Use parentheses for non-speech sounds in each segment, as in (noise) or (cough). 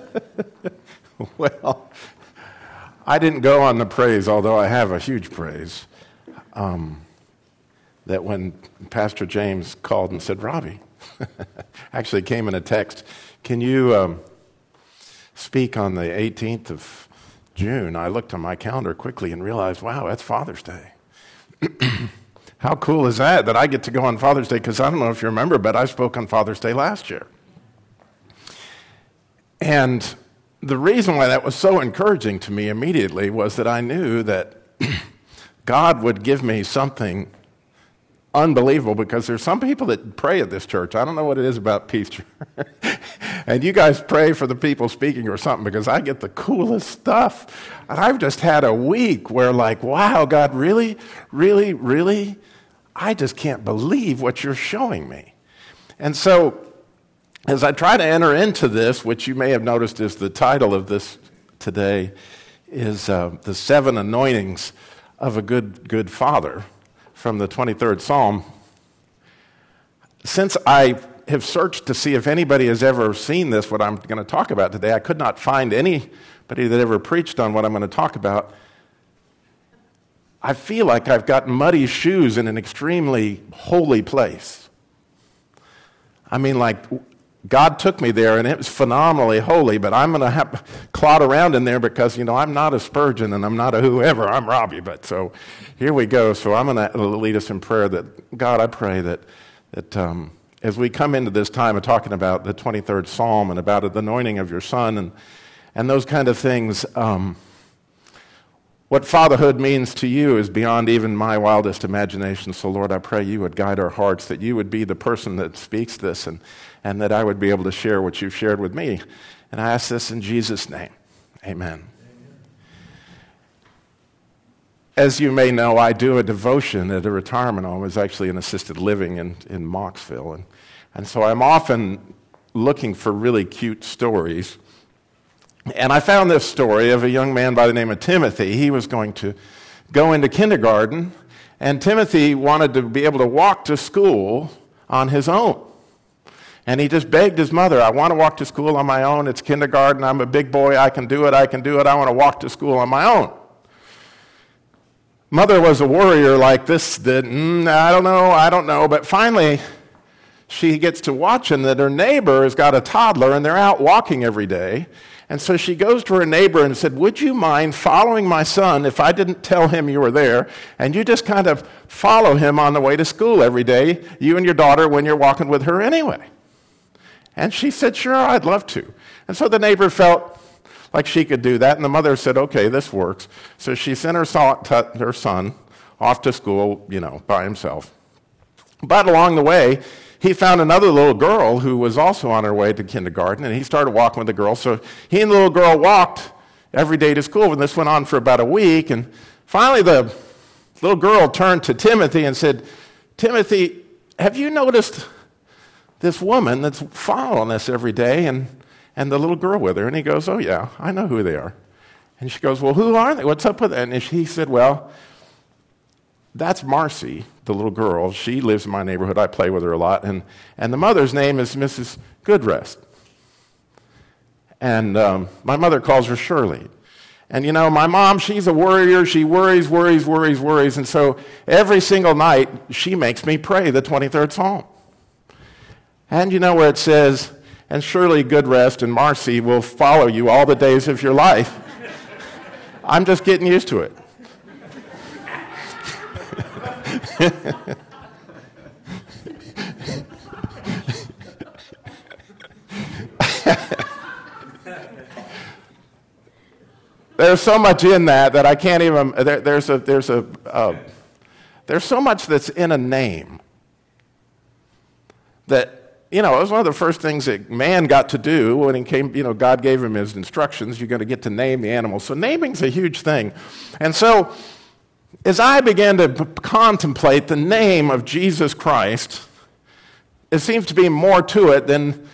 (laughs) well, I didn't go on the praise, although I have a huge praise. Um, that when Pastor James called and said, Robbie, (laughs) actually came in a text, can you um, speak on the 18th of June? I looked on my calendar quickly and realized, wow, that's Father's Day. (clears throat) How cool is that that I get to go on Father's Day? Because I don't know if you remember, but I spoke on Father's Day last year. And the reason why that was so encouraging to me immediately was that I knew that (clears throat) God would give me something unbelievable because there's some people that pray at this church. I don't know what it is about Peace (laughs) Church. and you guys pray for the people speaking or something because I get the coolest stuff. And I've just had a week where, like, wow, God, really, really, really? I just can't believe what you're showing me. And so as I try to enter into this, which you may have noticed is the title of this today, is uh, the seven anointings of a good, good father from the 23rd Psalm. Since I have searched to see if anybody has ever seen this, what I'm going to talk about today, I could not find anybody that ever preached on what I'm going to talk about. I feel like I've got muddy shoes in an extremely holy place. I mean, like God took me there and it was phenomenally holy, but I'm going to have to clot around in there because, you know, I'm not a Spurgeon and I'm not a whoever. I'm Robbie. But so here we go. So I'm going to lead us in prayer that, God, I pray that, that um, as we come into this time of talking about the 23rd Psalm and about the anointing of your Son and, and those kind of things, um, what fatherhood means to you is beyond even my wildest imagination. So, Lord, I pray you would guide our hearts, that you would be the person that speaks this, and, and that I would be able to share what you've shared with me. And I ask this in Jesus' name. Amen. As you may know, I do a devotion at a retirement home. It's actually an assisted living in, in Mocksville. And, and so I'm often looking for really cute stories and I found this story of a young man by the name of Timothy. He was going to go into kindergarten, and Timothy wanted to be able to walk to school on his own. And he just begged his mother, I want to walk to school on my own. It's kindergarten. I'm a big boy. I can do it. I can do it. I want to walk to school on my own. Mother was a warrior like this, that, mm, I don't know, I don't know. But finally, she gets to watching that her neighbor has got a toddler and they're out walking every day. And so she goes to her neighbor and said, Would you mind following my son if I didn't tell him you were there? And you just kind of follow him on the way to school every day, you and your daughter, when you're walking with her anyway. And she said, Sure, I'd love to. And so the neighbor felt like she could do that. And the mother said, Okay, this works. So she sent her son off to school, you know, by himself. But along the way, he found another little girl who was also on her way to kindergarten, and he started walking with the girl. So he and the little girl walked every day to school, and this went on for about a week. And finally, the little girl turned to Timothy and said, Timothy, have you noticed this woman that's following us every day and, and the little girl with her? And he goes, Oh, yeah, I know who they are. And she goes, Well, who are they? What's up with that? And he said, Well, that's Marcy, the little girl. She lives in my neighborhood. I play with her a lot. And, and the mother's name is Mrs. Goodrest. And um, my mother calls her Shirley. And you know, my mom, she's a worrier. She worries, worries, worries, worries. And so every single night, she makes me pray the 23rd Psalm. And you know where it says, and surely good rest and Marcy will follow you all the days of your life. (laughs) I'm just getting used to it. (laughs) there's so much in that that I can't even. There, there's a there's a uh, there's so much that's in a name that you know, it was one of the first things that man got to do when he came, you know, God gave him his instructions. You're going to get to name the animals. So naming's a huge thing. And so as I began to p- contemplate the name of Jesus Christ, it seems to be more to it than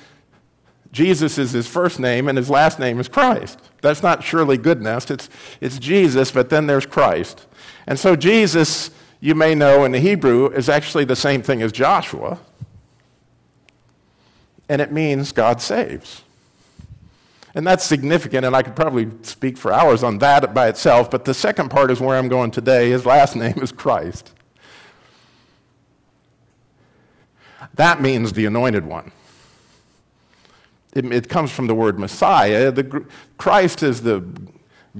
Jesus is his first name and his last name is Christ. That's not surely goodness, it's, it's Jesus, but then there's Christ. And so Jesus, you may know in the Hebrew, is actually the same thing as Joshua, and it means God saves. And that's significant, and I could probably speak for hours on that by itself. But the second part is where I'm going today. His last (laughs) name is Christ. That means the anointed one. It, it comes from the word Messiah. The, Christ is the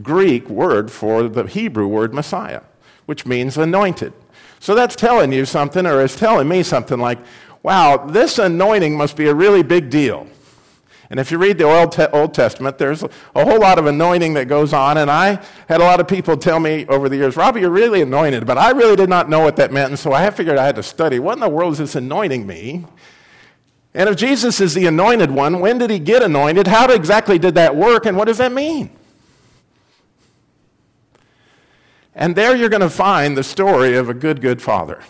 Greek word for the Hebrew word Messiah, which means anointed. So that's telling you something, or is telling me something like, wow, this anointing must be a really big deal. And if you read the Old, Te- Old Testament, there's a whole lot of anointing that goes on. And I had a lot of people tell me over the years, Robbie, you're really anointed. But I really did not know what that meant. And so I figured I had to study. What in the world is this anointing me? And if Jesus is the anointed one, when did he get anointed? How exactly did that work? And what does that mean? And there you're going to find the story of a good, good father.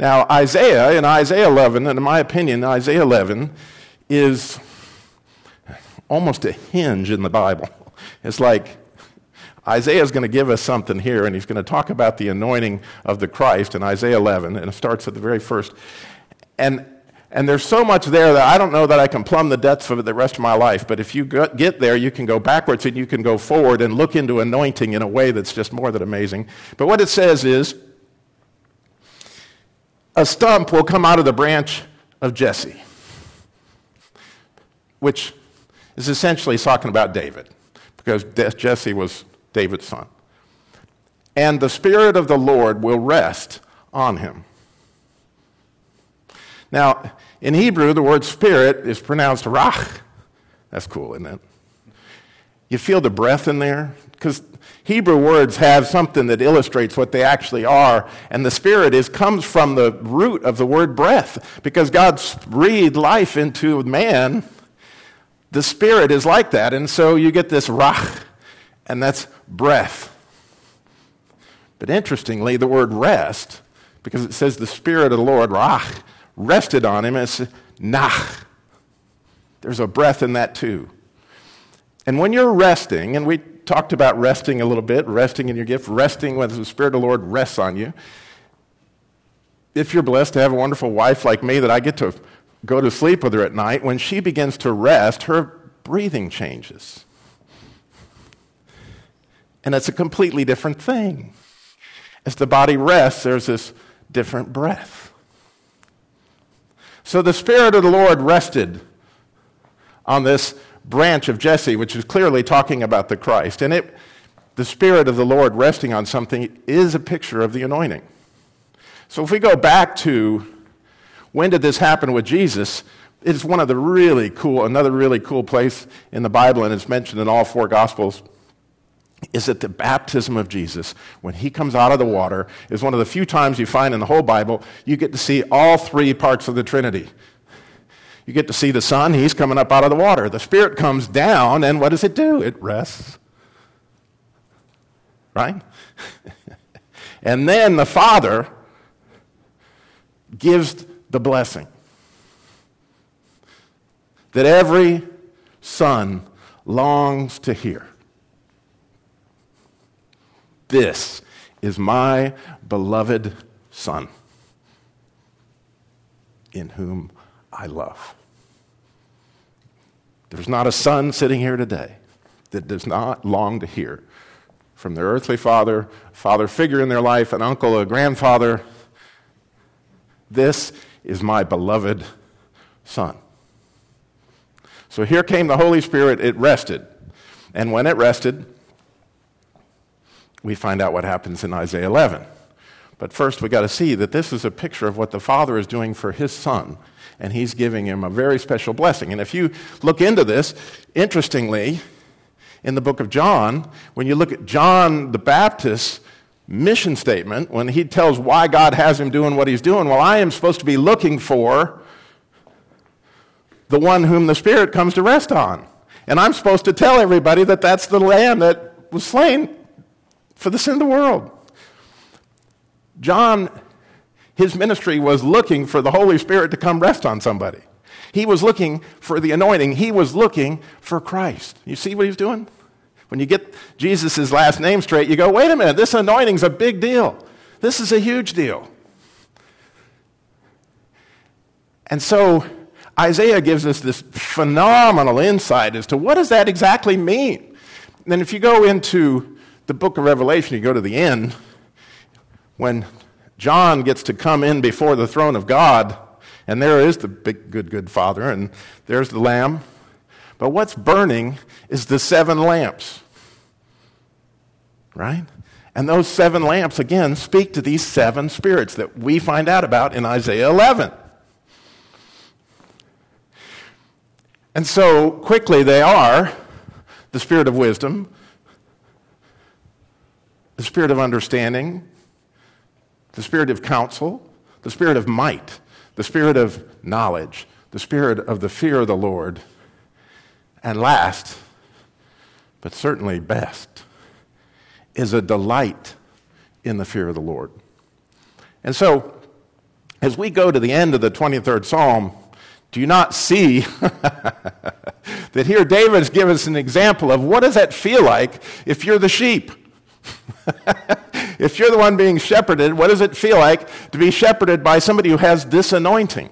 Now, Isaiah, in Isaiah 11, and in my opinion, Isaiah 11 is almost a hinge in the Bible. It's like Isaiah is going to give us something here, and he's going to talk about the anointing of the Christ in Isaiah 11, and it starts at the very first. And, and there's so much there that I don't know that I can plumb the depths of it the rest of my life, but if you get there, you can go backwards and you can go forward and look into anointing in a way that's just more than amazing. But what it says is, a stump will come out of the branch of Jesse, which is essentially talking about David, because Jesse was David's son. And the Spirit of the Lord will rest on him. Now, in Hebrew, the word spirit is pronounced rach. That's cool, isn't it? You feel the breath in there? Because Hebrew words have something that illustrates what they actually are, and the Spirit is, comes from the root of the word breath. Because God breathed life into man, the Spirit is like that, and so you get this rach, and that's breath. But interestingly, the word rest, because it says the Spirit of the Lord, rach, rested on him, and it's nach. There's a breath in that too. And when you're resting, and we talked about resting a little bit, resting in your gift, resting when the Spirit of the Lord rests on you. If you're blessed to have a wonderful wife like me that I get to go to sleep with her at night, when she begins to rest, her breathing changes. And it's a completely different thing. As the body rests, there's this different breath. So the Spirit of the Lord rested on this branch of Jesse, which is clearly talking about the Christ. And it, the Spirit of the Lord resting on something is a picture of the anointing. So if we go back to when did this happen with Jesus, it's one of the really cool, another really cool place in the Bible, and it's mentioned in all four Gospels, is that the baptism of Jesus, when he comes out of the water, is one of the few times you find in the whole Bible you get to see all three parts of the Trinity you get to see the Son, he's coming up out of the water. The Spirit comes down, and what does it do? It rests. Right? (laughs) and then the Father gives the blessing that every son longs to hear. This is my beloved Son, in whom I love. There's not a son sitting here today that does not long to hear from their earthly father, father figure in their life, an uncle, a grandfather. This is my beloved son. So here came the Holy Spirit, it rested. And when it rested, we find out what happens in Isaiah 11. But first, we've got to see that this is a picture of what the Father is doing for his Son and he's giving him a very special blessing. And if you look into this, interestingly, in the book of John, when you look at John the Baptist's mission statement, when he tells why God has him doing what he's doing, well, I am supposed to be looking for the one whom the Spirit comes to rest on. And I'm supposed to tell everybody that that's the lamb that was slain for the sin of the world. John his ministry was looking for the Holy Spirit to come rest on somebody. He was looking for the anointing. He was looking for Christ. You see what he's doing? When you get Jesus' last name straight, you go, wait a minute, this anointing's a big deal. This is a huge deal. And so Isaiah gives us this phenomenal insight as to what does that exactly mean. And then if you go into the book of Revelation, you go to the end, when John gets to come in before the throne of God, and there is the big, good, good Father, and there's the Lamb. But what's burning is the seven lamps. Right? And those seven lamps, again, speak to these seven spirits that we find out about in Isaiah 11. And so quickly they are the spirit of wisdom, the spirit of understanding, the spirit of counsel, the spirit of might, the spirit of knowledge, the spirit of the fear of the Lord, and last, but certainly best, is a delight in the fear of the Lord. And so, as we go to the end of the 23rd Psalm, do you not see (laughs) that here David's given us an example of what does that feel like if you're the sheep? (laughs) if you're the one being shepherded, what does it feel like to be shepherded by somebody who has this anointing?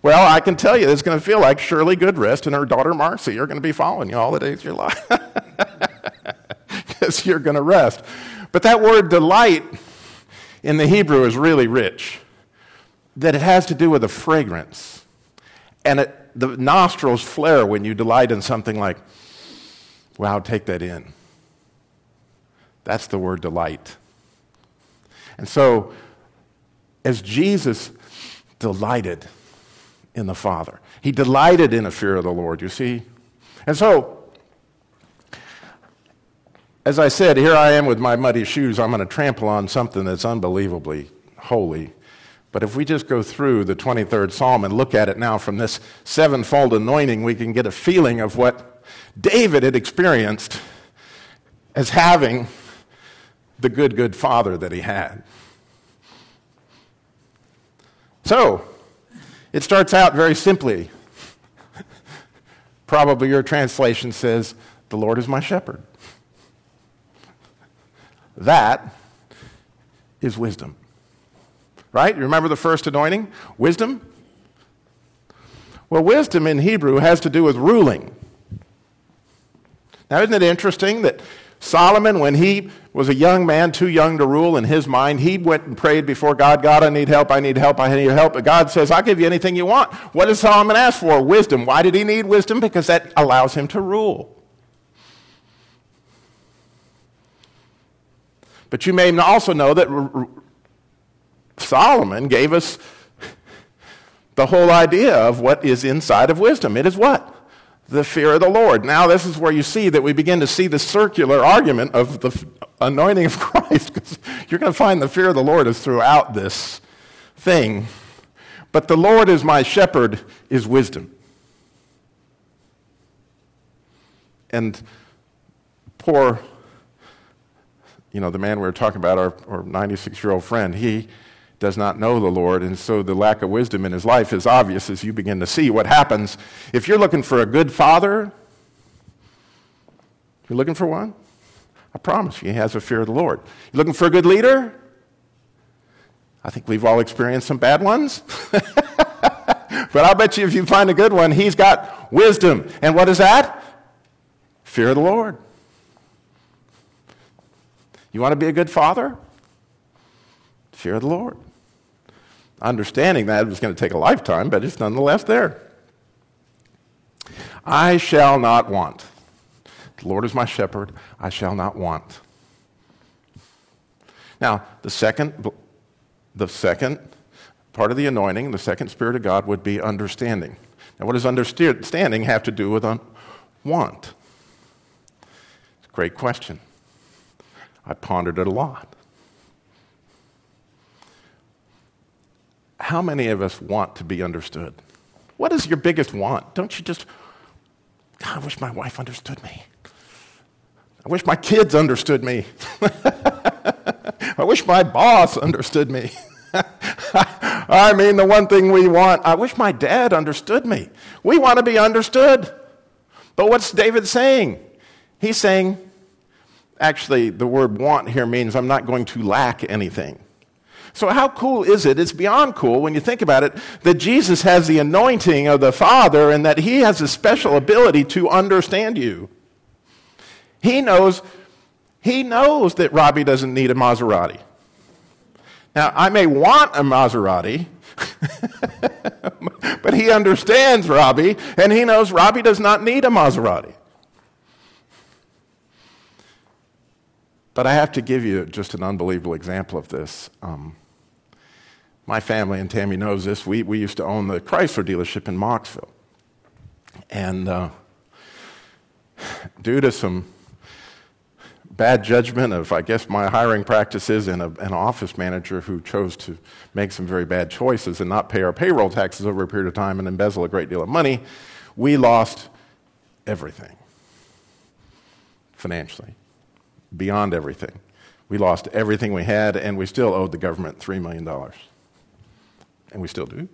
Well, I can tell you it's going to feel like Shirley Goodrest and her daughter Marcy are going to be following you all the days of your life. (laughs) Because you're going to rest. But that word delight in the Hebrew is really rich, that it has to do with a fragrance. And it, the nostrils flare when you delight in something like, wow, take that in. That's the word delight. And so, as Jesus delighted in the Father, he delighted in the fear of the Lord, you see? And so, as I said, here I am with my muddy shoes. I'm going to trample on something that's unbelievably holy. But if we just go through the 23rd Psalm and look at it now from this sevenfold anointing, we can get a feeling of what David had experienced as having the good, good father that he had. So, it starts out very simply. Probably your translation says, The Lord is my shepherd. That is wisdom. Right? You remember the first anointing? Wisdom? Well, wisdom in Hebrew has to do with ruling. Now, isn't it interesting that Solomon, when he was a young man, too young to rule in his mind, he went and prayed before God, God, I need help, I need help, I need help. But God says, I'll give you anything you want. What does Solomon ask for? Wisdom. Why did he need wisdom? Because that allows him to rule. But you may also know that Solomon gave us the whole idea of what is inside of wisdom. It is what? The fear of the Lord. Now, this is where you see that we begin to see the circular argument of the anointing of (laughs) Christ, because you're going to find the fear of the Lord is throughout this thing. But the Lord is my shepherd is wisdom. And poor you know, the man we were talking about, our 96 year old friend, he does not know the Lord, and so the lack of wisdom in his life is obvious as you begin to see what happens. If you're looking for a good father, you're looking for one? I promise you, he has a fear of the Lord. You're looking for a good leader? I think we've all experienced some bad ones. (laughs) but I'll bet you if you find a good one, he's got wisdom. And what is that? Fear of the Lord. You want to be a good father? Fear of the Lord. Understanding that was going to take a lifetime, but it's nonetheless there. I shall not want. The Lord is my shepherd, I shall not want. Now, the second, the second part of the anointing, the second Spirit of God would be understanding. Now, what does understanding have to do with un- want? It's a great question. I pondered it a lot. How many of us want to be understood? What is your biggest want? Don't you just, I wish my wife understood me. I wish my kids understood me. (laughs) I wish my boss understood me. (laughs) I mean, the one thing we want, I wish my dad understood me. We want to be understood. But what's David saying? He's saying, Actually, the word want here means I'm not going to lack anything. So, how cool is it? It's beyond cool when you think about it that Jesus has the anointing of the Father and that he has a special ability to understand you. He knows, he knows that Robbie doesn't need a Maserati. Now, I may want a Maserati, (laughs) but he understands Robbie, and he knows Robbie does not need a Maserati. But I have to give you just an unbelievable example of this. Um, my family, and Tammy knows this, we, we used to own the Chrysler dealership in Mocksville. And uh, due to some bad judgment of, I guess, my hiring practices and a, an office manager who chose to make some very bad choices and not pay our payroll taxes over a period of time and embezzle a great deal of money, we lost everything financially, beyond everything. We lost everything we had, and we still owed the government $3 million and we still do.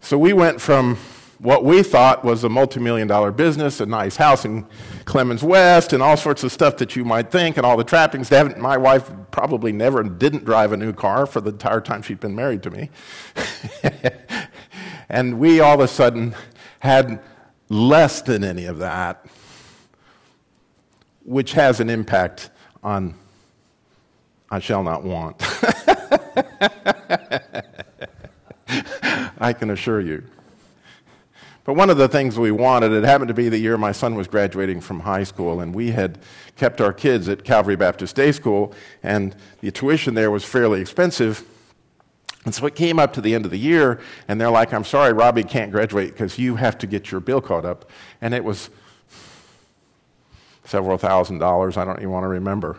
So we went from what we thought was a multi-million dollar business, a nice house in Clemmons West, and all sorts of stuff that you might think, and all the trappings. My wife probably never didn't drive a new car for the entire time she'd been married to me. (laughs) and we all of a sudden had less than any of that, which has an impact on I shall not want. (laughs) I can assure you. But one of the things we wanted, it happened to be the year my son was graduating from high school, and we had kept our kids at Calvary Baptist Day School, and the tuition there was fairly expensive. And so it came up to the end of the year, and they're like, I'm sorry, Robbie can't graduate because you have to get your bill caught up. And it was several thousand dollars, I don't even want to remember.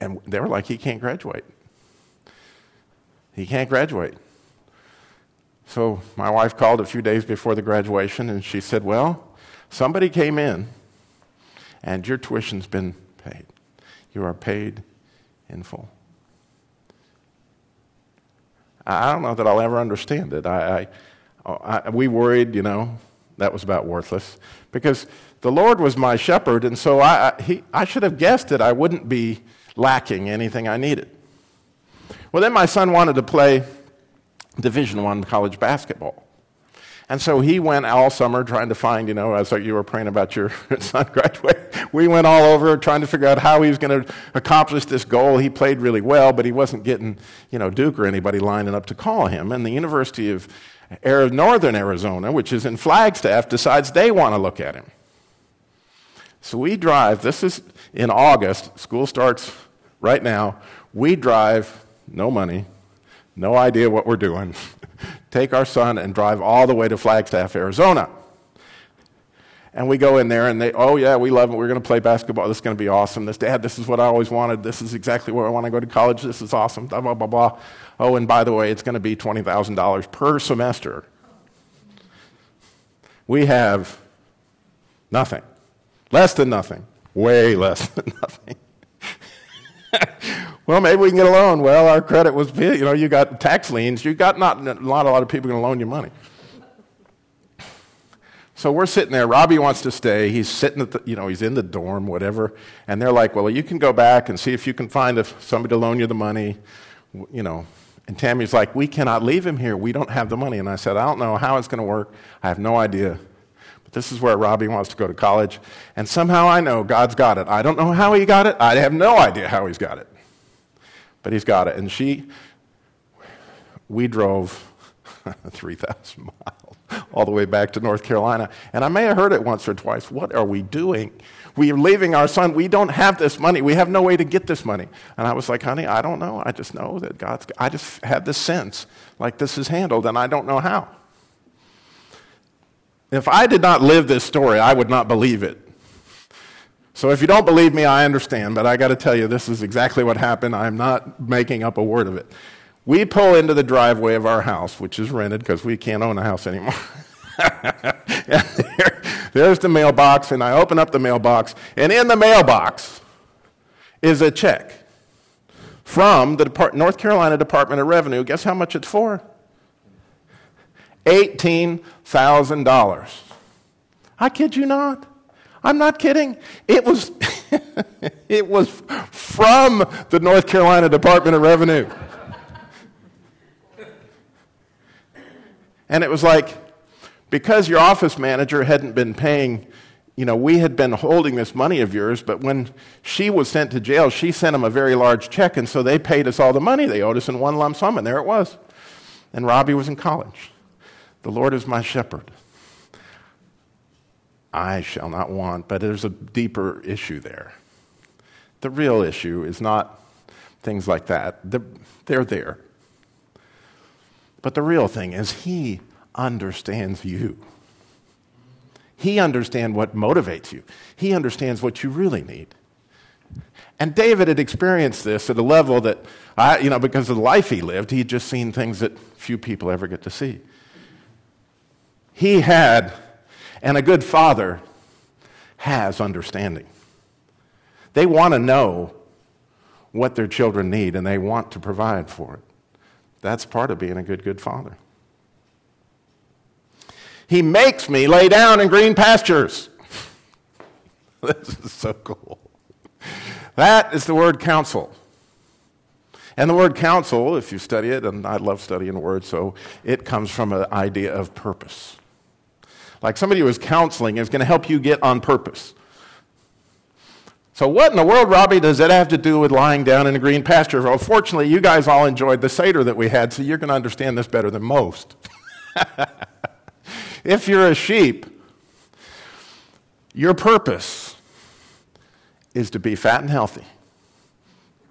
And they were like, he can't graduate. He can't graduate. So my wife called a few days before the graduation and she said, Well, somebody came in and your tuition's been paid. You are paid in full. I don't know that I'll ever understand it. I, I, I, we worried, you know, that was about worthless because the Lord was my shepherd, and so I, he, I should have guessed that I wouldn't be lacking anything I needed. Well, then my son wanted to play Division One college basketball. And so he went all summer trying to find, you know, as you were praying about your (laughs) son graduating, we went all over trying to figure out how he was going to accomplish this goal. He played really well, but he wasn't getting, you know, Duke or anybody lining up to call him. And the University of Northern Arizona, which is in Flagstaff, decides they want to look at him. So we drive, this is in August, school starts right now. We drive, no money, no idea what we're doing, (laughs) take our son and drive all the way to Flagstaff, Arizona. And we go in there and they, oh yeah, we love it. We're going to play basketball. This is going to be awesome. This, Dad, this is what I always wanted. This is exactly where I want to go to college. This is awesome. Blah, blah, blah, blah. Oh, and by the way, it's going to be $20,000 per semester. We have nothing. Less than nothing. Way less than (laughs) nothing. well, maybe we can get a loan. Well, our credit was, you know, you got tax liens. You got not, not a lot of people going to loan you money. So we're sitting there. Robbie wants to stay. He's sitting at the, you know, he's in the dorm, whatever. And they're like, well, you can go back and see if you can find a, somebody to loan you the money, you know. And Tammy's like, we cannot leave him here. We don't have the money. And I said, I don't know how it's going to work. I have no idea. But this is where Robbie wants to go to college. And somehow I know God's got it. I don't know how he got it. I have no idea how he's got it. But he's got it. And she, we drove (laughs) 3,000 miles (laughs) all the way back to North Carolina. And I may have heard it once or twice. What are we doing? We are leaving our son. We don't have this money. We have no way to get this money. And I was like, honey, I don't know. I just know that God's, I just had this sense like this is handled, and I don't know how. If I did not live this story, I would not believe it. So if you don't believe me, I understand, but I got to tell you, this is exactly what happened. I'm not making up a word of it. We pull into the driveway of our house, which is rented because we can't own a house anymore. there, (laughs) there's the mailbox, and I open up the mailbox, and in the mailbox is a check from the North Carolina Department of Revenue. Guess how much it's for? $18,000. I kid you not. I'm not kidding. It was, (laughs) it was from the North Carolina Department of Revenue. And it was like, because your office manager hadn't been paying, you know, we had been holding this money of yours, but when she was sent to jail, she sent them a very large check, and so they paid us all the money they owed us in one lump sum, and there it was. And Robbie was in college. The Lord is my shepherd. I shall not want, but there's a deeper issue there. The real issue is not things like that, they're there. But the real thing is, He understands you. He understands what motivates you. He understands what you really need. And David had experienced this at a level that, I, you know, because of the life he lived, he'd just seen things that few people ever get to see. He had, and a good father has understanding. They want to know what their children need and they want to provide for it. That's part of being a good, good father. He makes me lay down in green pastures. (laughs) this is so cool. That is the word counsel. And the word counsel, if you study it, and I love studying words, so it comes from an idea of purpose. Like somebody who is counseling is going to help you get on purpose. So, what in the world, Robbie, does that have to do with lying down in a green pasture? Well, fortunately, you guys all enjoyed the Seder that we had, so you're going to understand this better than most. (laughs) If you're a sheep, your purpose is to be fat and healthy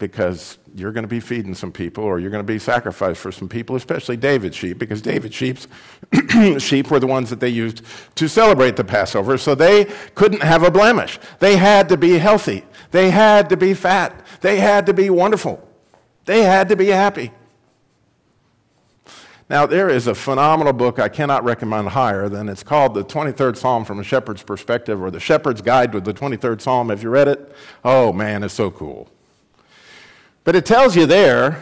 because you're going to be feeding some people or you're going to be sacrificed for some people, especially David's sheep, because David's sheep's (clears throat) sheep were the ones that they used to celebrate the Passover. So they couldn't have a blemish. They had to be healthy. They had to be fat. They had to be wonderful. They had to be happy. Now, there is a phenomenal book I cannot recommend higher than it's called The 23rd Psalm from a Shepherd's Perspective or The Shepherd's Guide to the 23rd Psalm. Have you read it? Oh, man, it's so cool. But it tells you there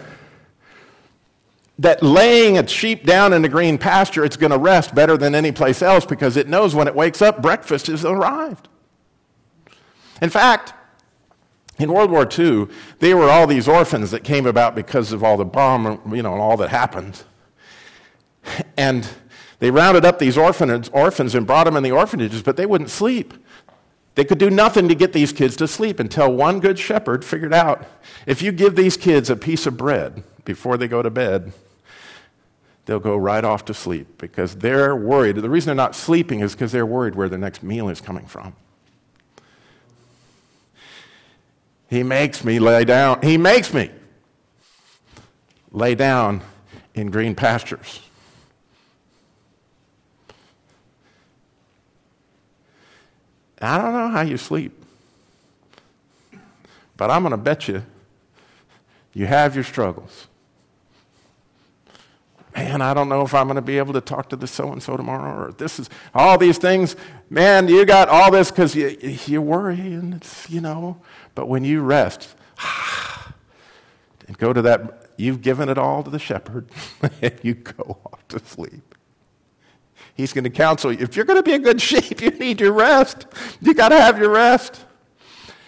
that laying a sheep down in the green pasture, it's going to rest better than any place else because it knows when it wakes up, breakfast has arrived. In fact, in World War II, there were all these orphans that came about because of all the bomb, you know, and all that happened. And they rounded up these orphans, orphans and brought them in the orphanages, but they wouldn't sleep. They could do nothing to get these kids to sleep until one good shepherd figured out if you give these kids a piece of bread before they go to bed, they'll go right off to sleep because they're worried. The reason they're not sleeping is because they're worried where their next meal is coming from. He makes me lay down. He makes me lay down in green pastures. I don't know how you sleep, but I'm going to bet you you have your struggles. Man, I don't know if I'm going to be able to talk to the so and so tomorrow, or this is all these things. Man, you got all this because you, you worry, and it's, you know, but when you rest (sighs) and go to that, you've given it all to the shepherd, (laughs) and you go off to sleep. He's going to counsel you. If you're going to be a good (laughs) sheep, you need your rest. You got to have your rest.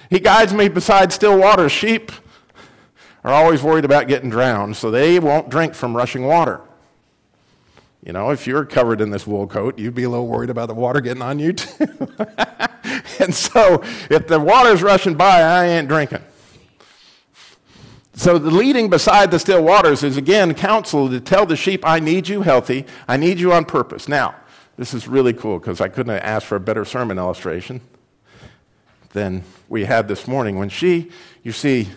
He guides me beside still water. Sheep are always worried about getting drowned, so they won't drink from rushing water. You know, if you're covered in this wool coat, you'd be a little worried about the water getting on you (laughs) too. and so, if the water's rushing by, I ain't drinking. So, the leading beside the still waters is again counsel to tell the sheep, I need you healthy, I need you on purpose. Now, this is really cool because I couldn't have asked for a better sermon illustration than we had this morning. When she, you see,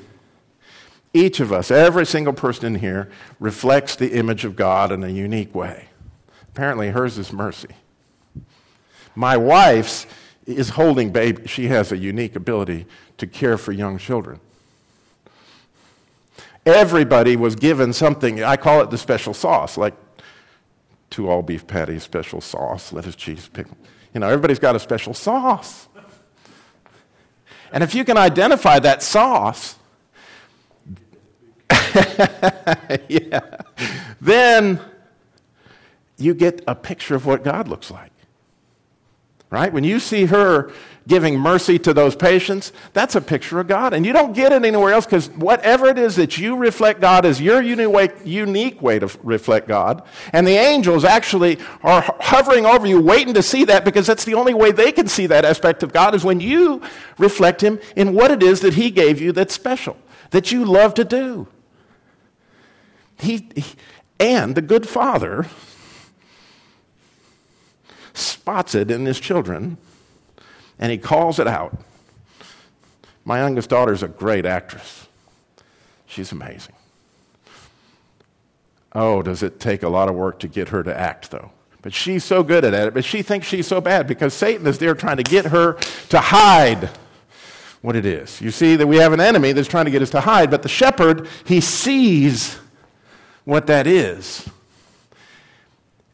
each of us, every single person in here, reflects the image of God in a unique way. Apparently, hers is mercy. My wife's is holding baby. She has a unique ability to care for young children. Everybody was given something, I call it the special sauce, like two all beef patties, special sauce, lettuce, cheese, pickle. You know, everybody's got a special sauce. And if you can identify that sauce, (laughs) yeah, then you get a picture of what God looks like. Right? When you see her giving mercy to those patients, that's a picture of God. And you don't get it anywhere else because whatever it is that you reflect God is your unique way to reflect God. And the angels actually are hovering over you, waiting to see that because that's the only way they can see that aspect of God is when you reflect Him in what it is that He gave you that's special, that you love to do. He, and the good Father spots it in His children and he calls it out. My youngest daughter is a great actress. She's amazing. Oh, does it take a lot of work to get her to act, though? But she's so good at it, but she thinks she's so bad because Satan is there trying to get her to hide what it is. You see that we have an enemy that's trying to get us to hide, but the shepherd, he sees what that is.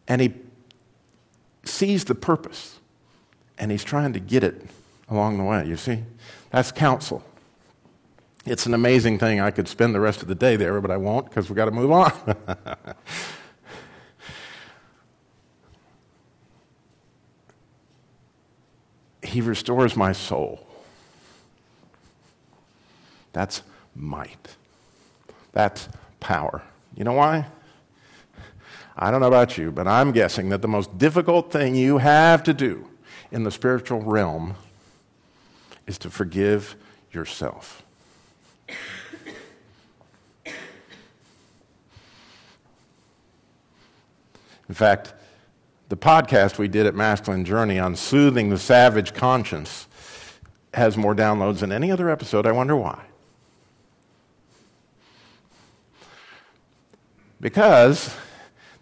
And he sees the purpose and he's trying to get it along the way, you see? That's counsel. It's an amazing thing. I could spend the rest of the day there, but I won't because we've got to move on. (laughs) he restores my soul. That's might. That's power. You know why? I don't know about you, but I'm guessing that the most difficult thing you have to do in the spiritual realm is to forgive yourself. In fact, the podcast we did at Masculine Journey on soothing the savage conscience has more downloads than any other episode. I wonder why. Because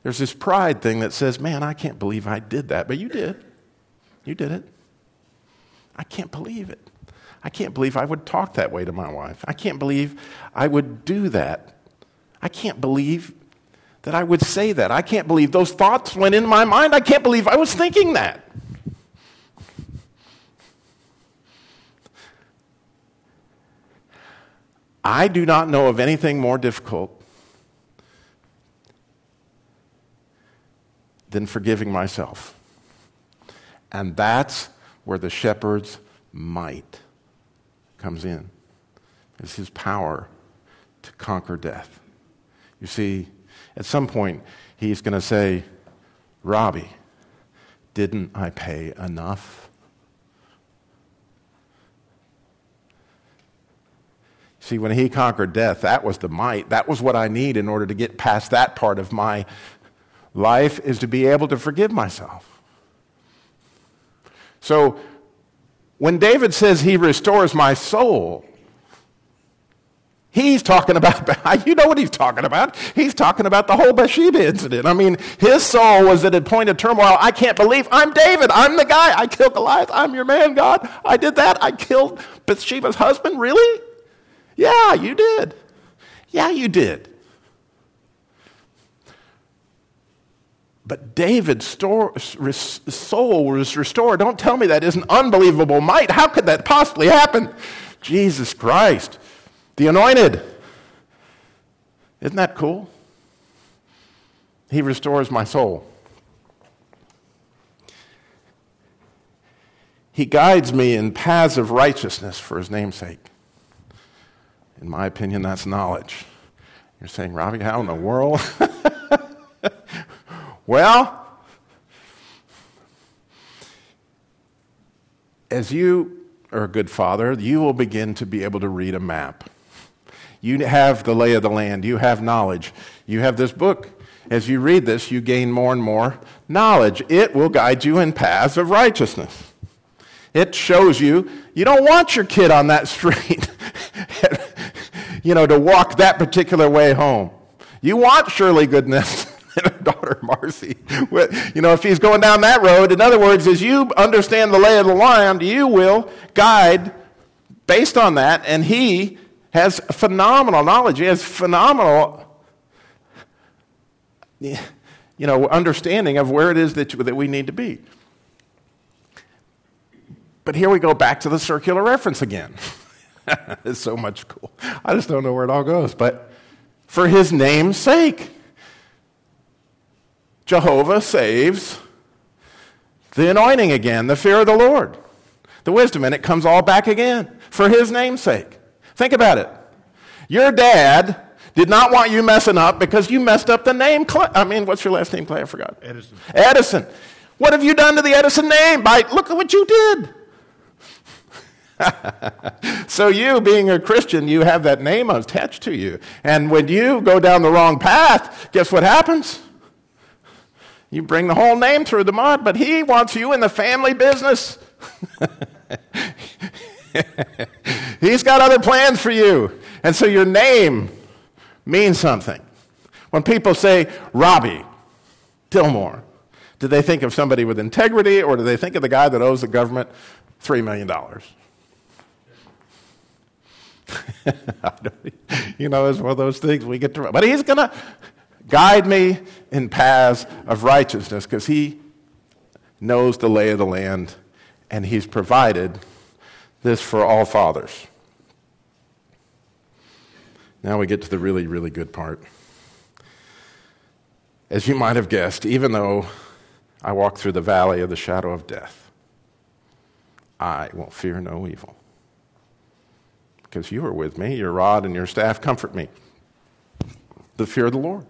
there's this pride thing that says, man, I can't believe I did that. But you did. You did it. I can't believe it. I can't believe I would talk that way to my wife. I can't believe I would do that. I can't believe that I would say that. I can't believe those thoughts went in my mind. I can't believe I was thinking that. I do not know of anything more difficult than forgiving myself. And that's where the shepherd's might comes in. It's his power to conquer death. You see, at some point, he's going to say, Robbie, didn't I pay enough? See, when he conquered death, that was the might. That was what I need in order to get past that part of my life, is to be able to forgive myself. So when David says he restores my soul, He's talking about, (laughs) you know what he's talking about. He's talking about the whole Bathsheba incident. I mean, his soul was at a point of turmoil. I can't believe I'm David. I'm the guy. I killed Goliath. I'm your man, God. I did that. I killed Bathsheba's husband. Really? Yeah, you did. Yeah, you did. But David's soul was restored. Don't tell me that isn't unbelievable might. How could that possibly happen? Jesus Christ, the anointed. Isn't that cool? He restores my soul. He guides me in paths of righteousness for his name's sake. In my opinion, that's knowledge. You're saying, Robbie, how in the world? (laughs) Well, as you are a good father, you will begin to be able to read a map. You have the lay of the land, you have knowledge, you have this book. As you read this, you gain more and more knowledge. It will guide you in paths of righteousness. It shows you you don't want your kid on that (laughs) street, you know, to walk that particular way home. You want surely goodness and daughter Marcy. You know, if he's going down that road, in other words, as you understand the lay of the land, you will guide based on that, and he has phenomenal knowledge. He has phenomenal, you know, understanding of where it is that, that we need to be. But here we go back to the circular reference again. (laughs) it's so much cool. I just don't know where it all goes. But for his name's sake. Jehovah saves The anointing again, the fear of the Lord, the wisdom, and it comes all back again for his name's sake. Think about it. Your dad did not want you messing up because you messed up the name. Clay. I mean, what's your last name, Clay? I forgot. Edison. Edison. What have you done to the Edison name? By look at what you did. (laughs) so you, being a Christian, you have that name attached to you. And when you go down the wrong path, guess what happens? You bring the whole name through the mud, but he wants you in the family business. (laughs) He's got other plans for you. And so your name means something. When people say Robby Dilmore, do they think of somebody with integrity or do they think of the guy that owes the government $3 million? (laughs) you know, it's one of those things we get to. But he's going to guide me in paths of righteousness because he knows the lay of the land and he's provided this for all fathers. Now we get to the really, really good part. As you might have guessed, even though I walk through the valley of the shadow of death, I will fear no evil. Because you are with me, your rod and your staff comfort me. The fear of the Lord.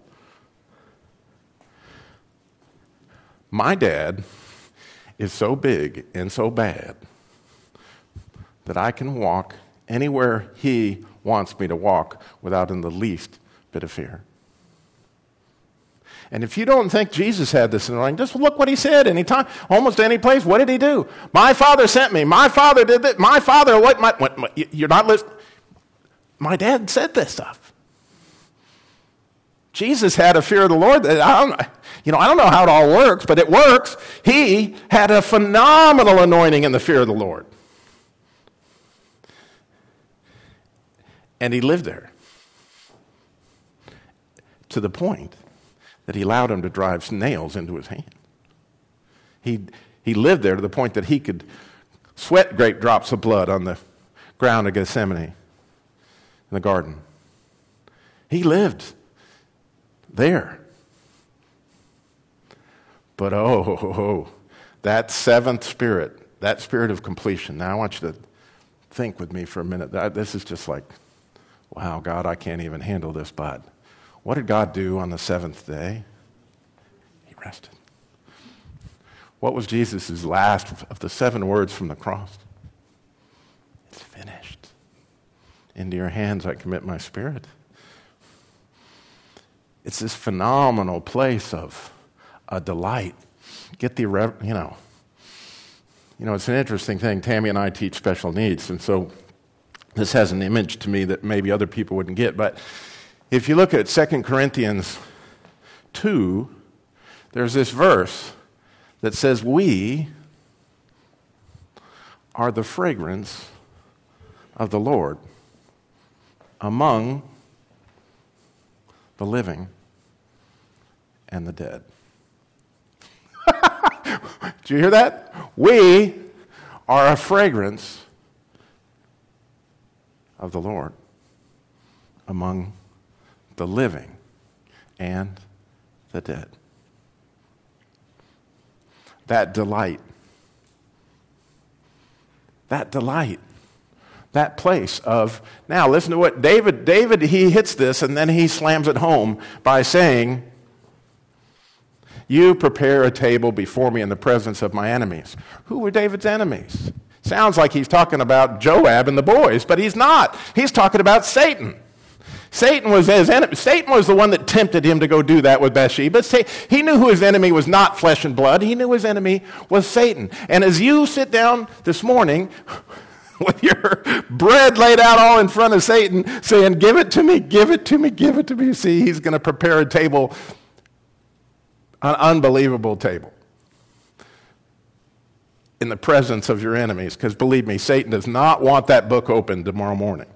My dad is so big and so bad that I can walk anywhere he wants me to walk without in the least bit of fear. And if you don't think Jesus had this anointing, just look what he said anytime, almost any place. What did he do? My father sent me. My father did that. My father, what, my, what, my, you're not listening. My dad said this stuff. Jesus had a fear of the Lord. I don't, you know, I don't know how it all works, but it works. He had a phenomenal anointing in the fear of the Lord. And he lived there to the point that he allowed him to drive nails into his hand. He, he lived there to the point that he could sweat great drops of blood on the ground of Gethsemane in the garden. He lived there. But oh, oh, oh, that seventh spirit, that spirit of completion. Now I want you to think with me for a minute. This is just like wow, God, I can't even handle this, but what did God do on the seventh day? He rested. What was Jesus' last of the seven words from the cross? It's finished. Into your hands I commit my spirit. It's this phenomenal place of a delight. Get the, you know, you know, it's an interesting thing. Tammy and I teach special needs, and so this has an image to me that maybe other people wouldn't get. But if you look at 2 Corinthians 2, there's this verse that says, We are the fragrance of the Lord among the living and the dead. (laughs) Do you hear that? We are a fragrance of the Lord among the living and the dead. That delight, that delight, that place of, now listen to what David, David, he hits this and then he slams it home by saying, You prepare a table before me in the presence of my enemies. Who were David's enemies? Sounds like he's talking about Joab and the boys, but he's not. He's talking about Satan. Satan was his enemy. Satan was the one that tempted him to go do that with Bathsheba. He knew who his enemy was not flesh and blood. He knew his enemy was Satan. And as you sit down this morning (laughs) with your bread laid out all in front of Satan, saying, Give it to me, give it to me, give it to me, see, he's going to prepare a table, an unbelievable table in the presence of your enemies. Because believe me, Satan does not want that book open tomorrow morning.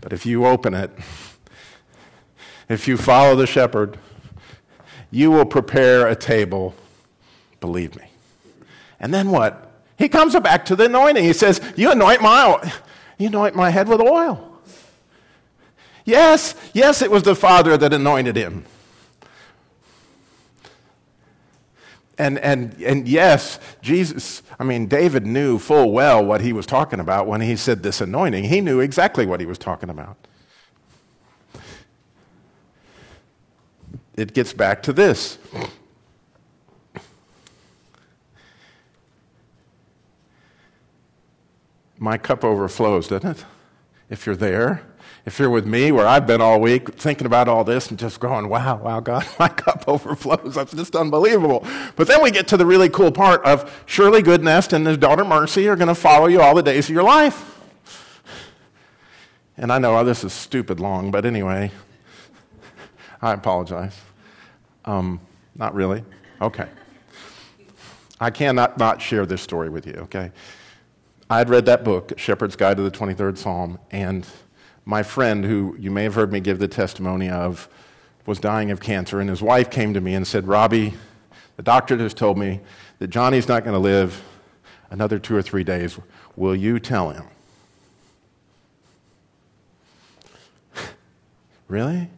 But if you open it, if you follow the shepherd, you will prepare a table, believe me. And then what? He comes back to the anointing. He says, You anoint my. You anoint my head with oil. Yes, yes, it was the Father that anointed him. And, and, and yes, Jesus, I mean, David knew full well what he was talking about when he said this anointing. He knew exactly what he was talking about. It gets back to this. My cup overflows, doesn't it? If you're there, if you're with me, where I've been all week thinking about all this and just going, wow, wow, God, (laughs) my cup overflows. That's just unbelievable. But then we get to the really cool part of surely goodness and his daughter Mercy are going to follow you all the days of your life. And I know oh, this is stupid long, but anyway, I apologize. Um, not really? Okay. I cannot not share this story with you, okay? I'd read that book, Shepherd's Guide to the 23rd Psalm, and my friend, who you may have heard me give the testimony of, was dying of cancer, and his wife came to me and said, Robby, the doctor has told me that Johnny's not going to live another two or three days. Will you tell him? (laughs) really?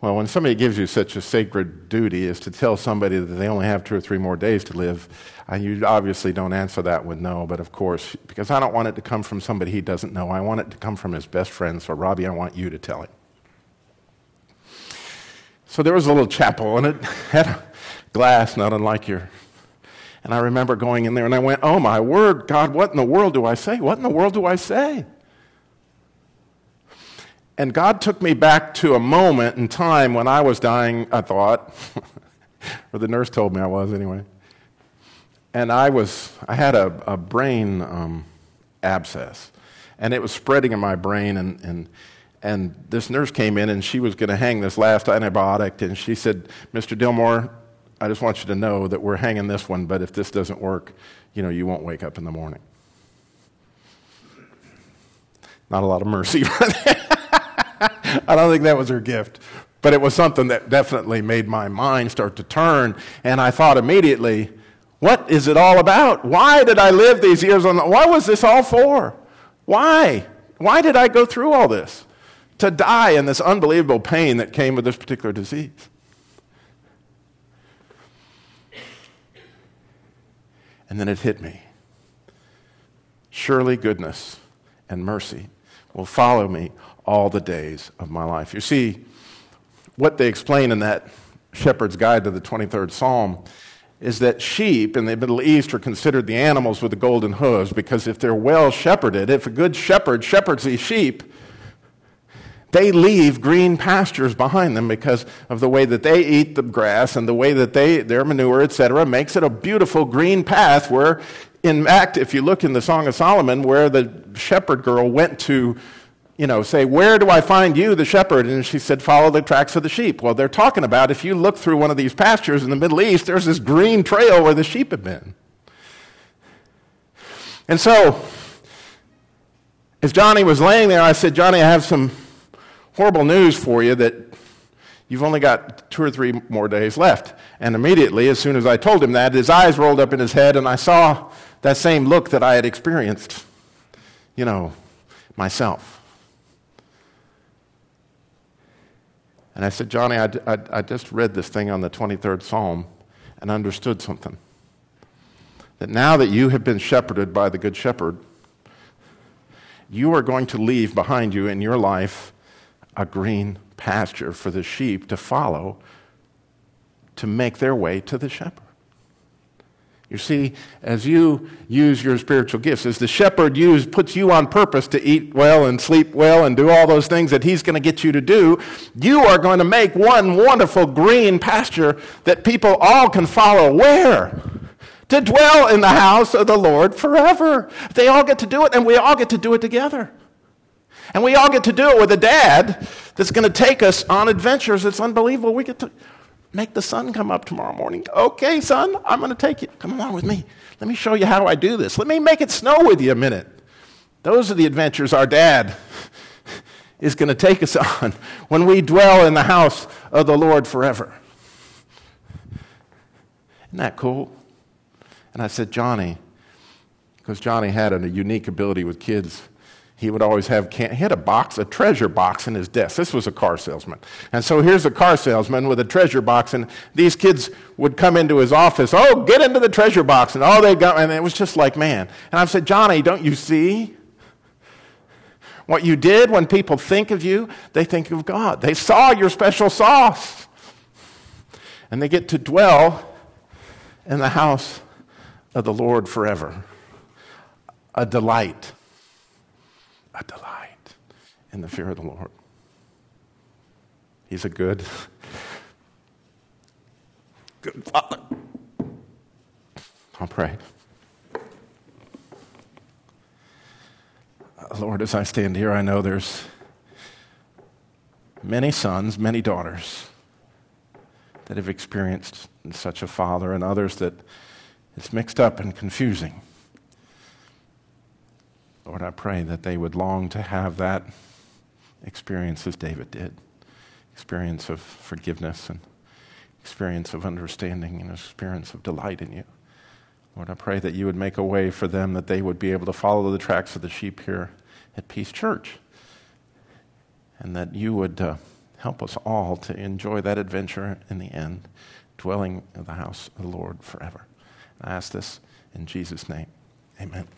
Well, when somebody gives you such a sacred duty as to tell somebody that they only have two or three more days to live, and you obviously don't answer that with no, but of course, because I don't want it to come from somebody he doesn't know. I want it to come from his best friend. So, Robby, I want you to tell him. So there was a little chapel, and it (laughs) had a glass, not unlike your. And I remember going in there, and I went, Oh my word, God, what in the world do I say? What in the world do I say? And God took me back to a moment in time when I was dying, I thought, (laughs) or the nurse told me I was anyway. And I was, I had a, a brain um, abscess, and it was spreading in my brain. And, and, and this nurse came in, and she was going to hang this last antibiotic. And she said, Mr. Dilmore, I just want you to know that we're hanging this one, but if this doesn't work, you know, you won't wake up in the morning. Not a lot of mercy (laughs) I don't think that was her gift. But it was something that definitely made my mind start to turn. And I thought immediately, what is it all about? Why did I live these years on the, why was this all for? Why? Why did I go through all this? To die in this unbelievable pain that came with this particular disease. And then it hit me. Surely goodness and mercy will follow me all the days of my life. You see, what they explain in that Shepherd's Guide to the 23rd Psalm is that sheep in the Middle East are considered the animals with the golden hooves because if they're well shepherded, if a good shepherd shepherds these sheep, they leave green pastures behind them because of the way that they eat the grass and the way that they their manure etc makes it a beautiful green path where in fact if you look in the song of solomon where the shepherd girl went to you know, say, Where do I find you, the shepherd? And she said, Follow the tracks of the sheep. Well, they're talking about if you look through one of these pastures in the Middle East, there's this green trail where the sheep have been. And so, as Johnny was laying there, I said, Johnny, I have some horrible news for you that you've only got two or three more days left. And immediately, as soon as I told him that, his eyes rolled up in his head, and I saw that same look that I had experienced, you know, myself. And I said, Johnny, I, I, I just read this thing on the 23rd Psalm and understood something. That now that you have been shepherded by the Good Shepherd, you are going to leave behind you in your life a green pasture for the sheep to follow to make their way to the shepherd. You see, as you use your spiritual gifts, as the shepherd use, puts you on purpose to eat well and sleep well and do all those things that he's going to get you to do, you are going to make one wonderful green pasture that people all can follow. Where? To dwell in the house of the Lord forever. They all get to do it, and we all get to do it together. And we all get to do it with a dad that's going to take us on adventures. It's unbelievable. We get to Make the sun come up tomorrow morning. Okay, son, I'm going to take you. Come along with me. Let me show you how I do this. Let me make it snow with you a minute. Those are the adventures our dad (laughs) is going to take us on (laughs) when we dwell in the house of the Lord forever. Isn't that cool? And I said, Johnny, because Johnny had a unique ability with kids. He would always have he had a box, a treasure box in his desk. This was a car salesman. And so here's a car salesman with a treasure box, and these kids would come into his office, oh, get into the treasure box. And oh, they got, and it was just like, man. And I've said, Johnny, don't you see? What you did when people think of you, they think of God. They saw your special sauce. And they get to dwell in the house of the Lord forever. A delight a delight in the fear of the Lord. He's a good, good Father. I'll pray. Uh, Lord, as I stand here, I know there's many sons, many daughters that have experienced such a father, and others that it's mixed up and confusing. Lord, I pray that they would long to have that experience as David did experience of forgiveness and experience of understanding and experience of delight in you. Lord, I pray that you would make a way for them that they would be able to follow the tracks of the sheep here at Peace Church. And that you would uh, help us all to enjoy that adventure in the end, dwelling in the house of the Lord forever. I ask this in Jesus' name. Amen.